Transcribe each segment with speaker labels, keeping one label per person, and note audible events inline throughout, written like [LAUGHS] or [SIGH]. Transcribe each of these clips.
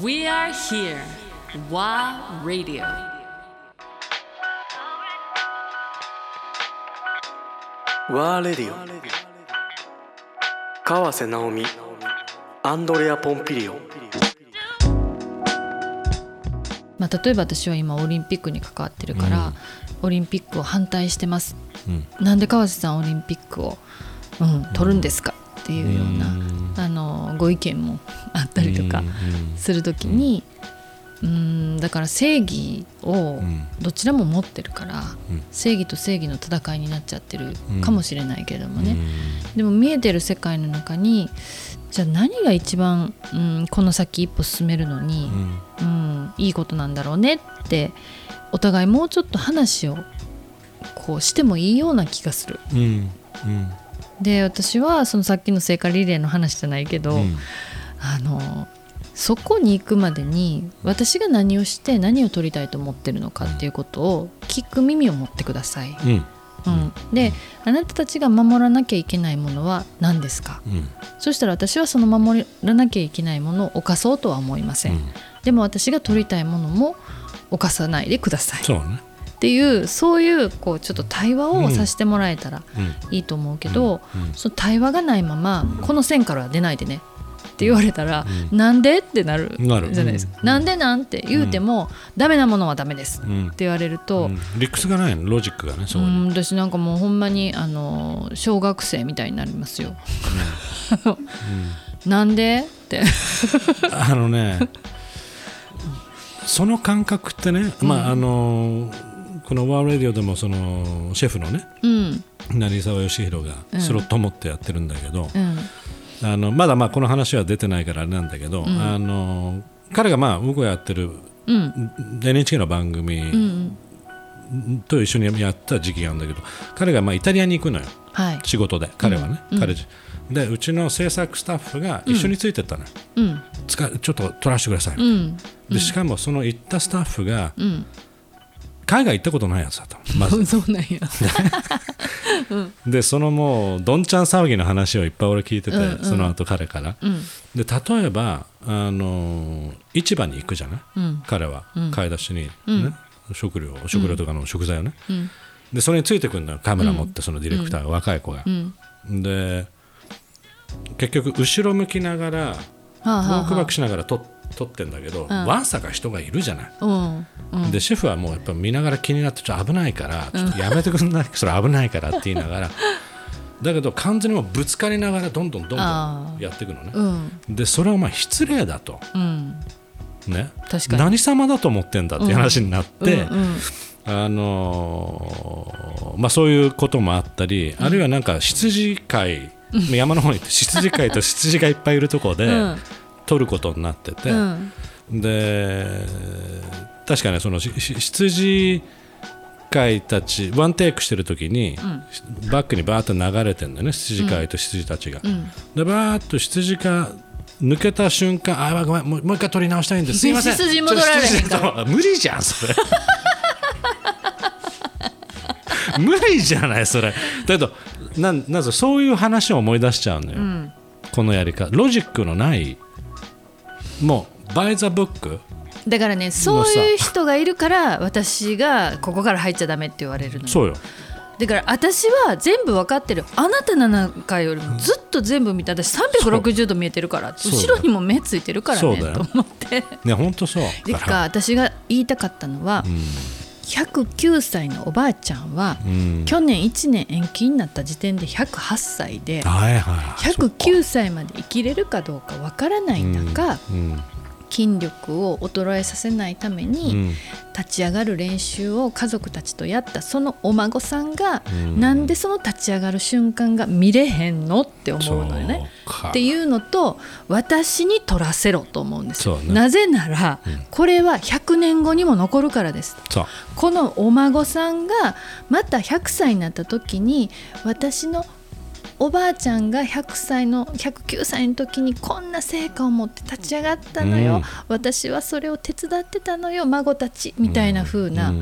Speaker 1: We are here. WA Radio.
Speaker 2: ワーレディオ川瀬直美アンドレア・ポンピリオ
Speaker 3: まあ、例えば私は今オリンピックに関わってるから、オリンピックを反対してます、なんで川瀬さんオリンピックを、うん、取るんですか？っていうような、あのご意見もあったりとかする時に、うん、だから正義をどちらも持ってるから、正義と正義の戦いになっちゃってるかもしれないけれどもね、でも見えてる世界の中にじゃあ何が一番、うん、この先一歩進めるのに、うん、いいことなんだろうねってお互いもうちょっと話をこうしてもいいような気がする。
Speaker 4: うん。うん
Speaker 3: で私はそのさっきの聖火リレーの話じゃないけど、
Speaker 4: うん。
Speaker 3: あのそこに行くまでに私が何をして何を取りたいと思ってるのかっていうことを聞く耳を持ってください。
Speaker 4: うん。
Speaker 3: うん、であなたたちが守らなきゃいけないものは何ですか？
Speaker 4: うん。
Speaker 3: そしたら私はその守らなきゃいけないものを犯そうとは思いません、
Speaker 4: うん。
Speaker 3: でも私が取りたいものも犯さないでください。
Speaker 4: そうね
Speaker 3: っていうそういうこうちょっと対話をさせてもらえたら
Speaker 4: うん。
Speaker 3: いいと思うけど、
Speaker 4: うん。うん。
Speaker 3: その対話がないままこの線からは出ないでね。って言われたら、なんで？ってなるじゃないですか、
Speaker 4: うん。
Speaker 3: なんでなんて言うても、ダメなものはダメです。
Speaker 4: うん。
Speaker 3: って言われると、
Speaker 4: うん。理屈がないの？ロジックがねそう
Speaker 3: 私なんかもうほんまにあの小学生みたいになりますよ。[LAUGHS] なんで？って。
Speaker 4: あのねその感覚ってね、まああのこのワールドレディオでもそのシェフのね
Speaker 3: うん。
Speaker 4: 成沢義弘が
Speaker 3: うん。
Speaker 4: スロット持ってやってるんだけど、
Speaker 3: うん。
Speaker 4: あのまだまあこの話は出てないからあれなんだけど、あの彼がまあ僕がやってる
Speaker 3: うん。
Speaker 4: NHK の番
Speaker 3: う
Speaker 4: 組
Speaker 3: ん。
Speaker 4: と一緒にやった時期があるんだけど彼がまあイタリアに行くのよ。
Speaker 3: はい。
Speaker 4: 仕事で彼はね、
Speaker 3: うん。
Speaker 4: 彼自でうちの制作スタッフが一緒についてったのよ、
Speaker 3: うん。
Speaker 4: つかちょっと撮らせてください、
Speaker 3: うん。
Speaker 4: でしかもその行ったスタッフが
Speaker 3: うん
Speaker 4: 海外行ったことないやつだっまず。[LAUGHS]
Speaker 3: そうなんや。[LAUGHS]
Speaker 4: でそのもうどんちゃん騒ぎの話をいっぱい俺聞いてて、
Speaker 3: うんうん。
Speaker 4: その後彼から、
Speaker 3: うん。
Speaker 4: で例えばあの市場に行くじゃない、
Speaker 3: うん。
Speaker 4: 彼は。
Speaker 3: うん。
Speaker 4: 買い出しに、ね
Speaker 3: うん。
Speaker 4: 食料食料とかの食材をね、
Speaker 3: うん。
Speaker 4: でそれについてくるのよ。カメラ持ってそのディレクターが、若い子が。
Speaker 3: う、ん。
Speaker 4: で結局後ろ向きながら
Speaker 3: はあはあはあ。
Speaker 4: ウォークバックしながら撮撮ってんだけど、
Speaker 3: ん。
Speaker 4: わんさか人がいるじゃない、
Speaker 3: うん。うん。
Speaker 4: でシェフはもうやっぱ見ながら気になってちょっと危ないからちょっとやめてくんない、それ危ないからって言いながら。[LAUGHS] だけど完全にもうぶつかりながらどんどんどんどんやっていくのね。
Speaker 3: うん。
Speaker 4: でそれはお前失礼だと。
Speaker 3: うん。
Speaker 4: ね。何様だと思ってんだっていう話になって、あのーまあ、そういうこともあったり、あるいはなんか羊飼い、山の方に行って羊飼いと羊がいっぱいいるところで
Speaker 3: うん
Speaker 4: 撮ることになってて、
Speaker 3: うん。
Speaker 4: で確かねその羊飼いたちワンテイクしてる時に、バックにバーッと流れてるんだよね羊飼いと羊たちが。
Speaker 3: ん。
Speaker 4: でバーッと羊が抜けた瞬間あごめんもうもう一回撮り直したいんです。すいません。
Speaker 3: 羊戻られへんから
Speaker 4: 無理じゃんそれ。[LAUGHS] 無理じゃないそれ。だけどなんなんぞそういう話を思い出しちゃうのよ、
Speaker 3: ん。
Speaker 4: このやり方ロジックのないもうバイザブック？
Speaker 3: だからねそういう人がいるから私がここから入っちゃダメって言われるのよ。
Speaker 4: そうよ。
Speaker 3: だから私は全部分かってる。あなたなんかよりもずっと全部見た私360度見えてるから後ろにも目ついてるからねと思って。
Speaker 4: ね本当そう。
Speaker 3: で
Speaker 4: だ
Speaker 3: か私が言いたかったのは、109歳のおばあちゃんは、
Speaker 4: うん。
Speaker 3: 去年1年延期になった時点で108歳で
Speaker 4: はいはい
Speaker 3: 109歳まで生きれるかどうかわからない中、
Speaker 4: うん
Speaker 3: 筋力を衰えさせないため
Speaker 4: う
Speaker 3: に、
Speaker 4: ん。
Speaker 3: 立ち上がる練習を家族たちとやった。そのお孫さんが、
Speaker 4: うん。
Speaker 3: なんでその立ち上がる瞬間が見れへんのって思うのよね。っていうのと私に取らせろと思うんですよ。
Speaker 4: ね。
Speaker 3: なぜなら、これは100年後にも残るからです。このお孫さんがまた100歳になった時に私のおばあちゃんが100歳の109歳の時にこんな成果を持って立ち上がったのよ、
Speaker 4: うん。
Speaker 3: 私はそれを手伝ってたのよ孫たちみたいな風な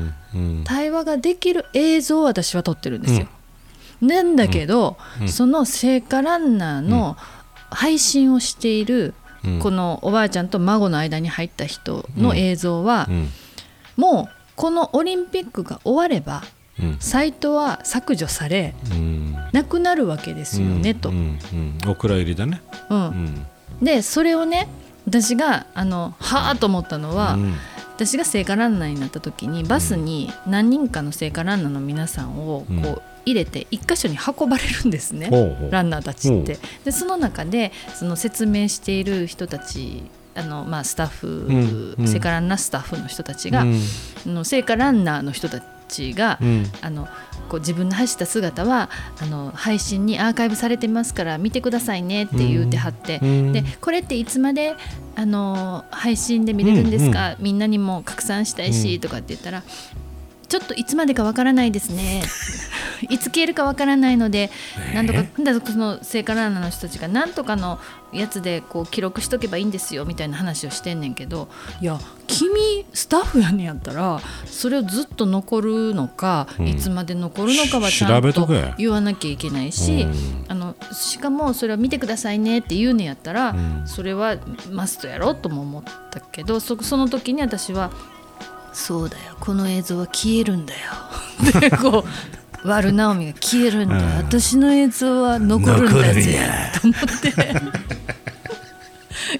Speaker 3: 対話ができる映像を私は撮ってるんですよ。なんだけど、その聖火ランナーの配信をしている
Speaker 4: うん。
Speaker 3: このおばあちゃんと孫の間に入った人の映像は、
Speaker 4: うん。
Speaker 3: もうこのオリンピックが終われば
Speaker 4: うん。
Speaker 3: サイトは削除され
Speaker 4: うん
Speaker 3: なくなるわけですよね、と。
Speaker 4: う。んうん。お蔵入りだね。
Speaker 3: うん。
Speaker 4: うん。
Speaker 3: でそれをね私があのはあと思ったのは、
Speaker 4: うん。
Speaker 3: 私が聖火ランナーになった時にバスに何人かの聖火ランナーの皆さんをこう
Speaker 4: うん
Speaker 3: 入れて一箇所に運ばれるんですね、ランナーたちって。でその中でその説明している人たちあの、まあ、スタッフ、
Speaker 4: うん。うん。
Speaker 3: 聖火ランナースタッフの人たちが、
Speaker 4: うん。
Speaker 3: あの聖火ランナーの人たちが、
Speaker 4: うん。
Speaker 3: あのこう自分の走った姿はあの配信にアーカイブされてますから見てくださいねって言うてはって、
Speaker 4: うん。
Speaker 3: でこれっていつまであの配信で見れるんですか、みんなにも拡散したいし、
Speaker 4: うん。
Speaker 3: とかって言ったらちょっといつまでかわからないですね。[LAUGHS] いつ消えるかわからないので、なんとかだその聖火ランナーの人たちがなんとかのやつでこう記録しとけばいいんですよみたいな話をしてんねんけどいや君スタッフやねんやったらそれをずっと残るのか、
Speaker 4: うん。
Speaker 3: いつまで残るのかはちゃ
Speaker 4: 調
Speaker 3: んと
Speaker 4: べとけ。
Speaker 3: 言わなきゃいけないし、
Speaker 4: うん。
Speaker 3: あのしかもそれを見てくださいねって言うねんやったら、
Speaker 4: うん。
Speaker 3: それはマストやろとも思ったけどそその時に私は「そうだよ。この映像は消えるんだよ」[LAUGHS] でこう悪直美が消えるんだ、
Speaker 4: うん。
Speaker 3: 私の映像は残るんだぜ。と思って。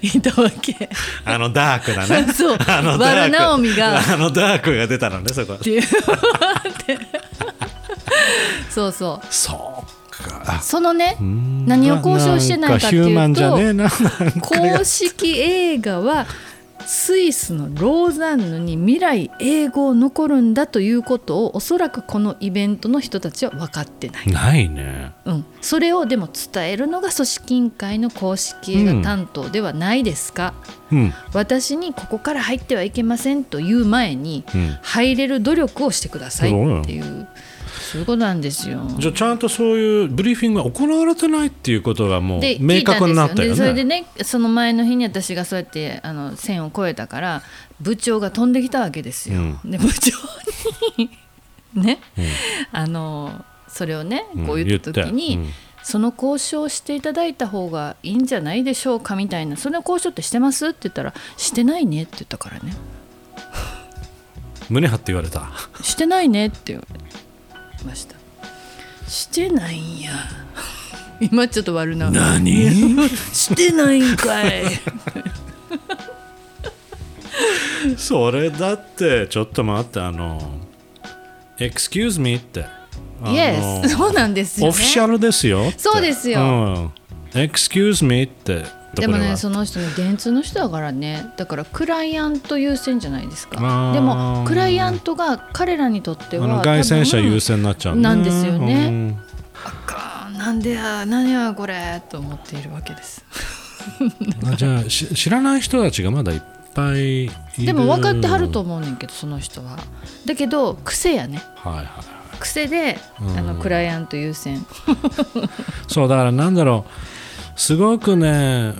Speaker 3: [LAUGHS] いたわけ。
Speaker 4: あのダークだね。
Speaker 3: そう
Speaker 4: あのダ
Speaker 3: が。
Speaker 4: あのダークが出たのねそこ。
Speaker 3: っていうそうそう。
Speaker 4: そうか。
Speaker 3: そのね
Speaker 4: うん。
Speaker 3: 何を交渉してないかっていうと公式映画はスイスのローザンヌに未来英語残るんだということをおそらくこのイベントの人たちは分かってない、
Speaker 4: ないね。
Speaker 3: うん、それをでも伝えるのが組織委員会の公式映画担当ではないですか、
Speaker 4: うん。
Speaker 3: 私にここから入ってはいけませんという前に
Speaker 4: うん。
Speaker 3: 入れる努力をしてくださいっていうそういうことなんですよ。
Speaker 4: じゃあちゃんとそういうブリーフィングが行われてないっていうことがもう
Speaker 3: で
Speaker 4: 明確になったよね。
Speaker 3: それでねその前の日に私がそうやってあの線を越えたから部長が飛んできたわけですよ。
Speaker 4: う
Speaker 3: で部長に [LAUGHS] ね、あのそれをねこう言った時に、
Speaker 4: うん。
Speaker 3: その交渉をしていただいた方がいいんじゃないでしょうかみたいな。その交渉ってしてます？って言ったらしてないねって言ったからね。
Speaker 4: 胸張って言われた。
Speaker 3: してないねって言われました。してないんや。[LAUGHS] 今ちょっと悪な。
Speaker 4: 何？[LAUGHS]
Speaker 3: してないんかい。[LAUGHS]
Speaker 4: それだってちょっと待ってあの「excuse me」って。あの
Speaker 3: Yes そうなんですよね。
Speaker 4: オフィシャルですよ
Speaker 3: そうですよ。
Speaker 4: うん。excuse me って
Speaker 3: でもねその人ね電通の人だからね。だからクライアント優先じゃないですか。でもクライアントが彼らにとっては
Speaker 4: あの凱旋者
Speaker 3: 多分
Speaker 4: 優先になっちゃう。ね
Speaker 3: なんですよね。
Speaker 4: うん。
Speaker 3: あかん。なんでや何やこれと思っているわけです。[LAUGHS]
Speaker 4: あじゃあし知らない人たちがまだいっぱいいる。
Speaker 3: でも分かってはると思うねんけどその人は。だけど癖やね。
Speaker 4: はいはい。
Speaker 3: 癖で
Speaker 4: うん。
Speaker 3: あのクライアント優先。
Speaker 4: そうだからなんだろうすごくね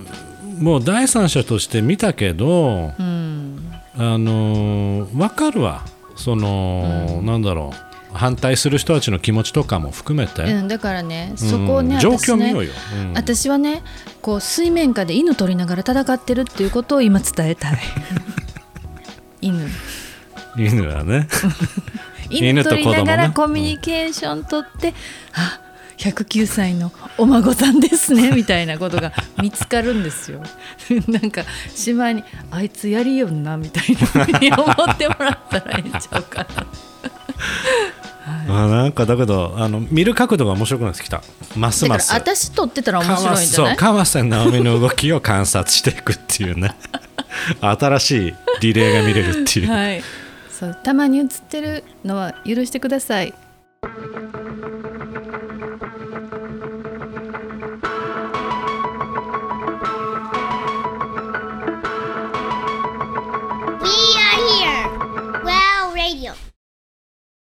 Speaker 4: もう第三者として見たけど
Speaker 3: うん。
Speaker 4: あの分かるわ。その、なんだろう。反対する人たちの気持ちとかも含めて、
Speaker 3: うんだからねそこをね
Speaker 4: うん状況見ようよ、うん。
Speaker 3: 私はねこう水面下で犬取りながら戦ってるっていうことを今伝えたい。[LAUGHS] 犬。
Speaker 4: 犬はね。[LAUGHS]
Speaker 3: 犬取りながらコミュニケーション取って、あ109歳のお孫さんですね [LAUGHS] みたいなことが見つかるんですよ。[LAUGHS] なんかしまいにあいつやりよんなみたいなふうに思ってもらったらいいんちゃうかな。[LAUGHS]
Speaker 4: あなんかだけどあの見る角度が面白くなってきた。ますます。
Speaker 3: 私撮ってたら面白いんじゃない？
Speaker 4: そう川瀬直美の動きを観察していくっていうね。新しいリレーが見れるっていう、
Speaker 3: はい。そうたまに映ってるのは許してください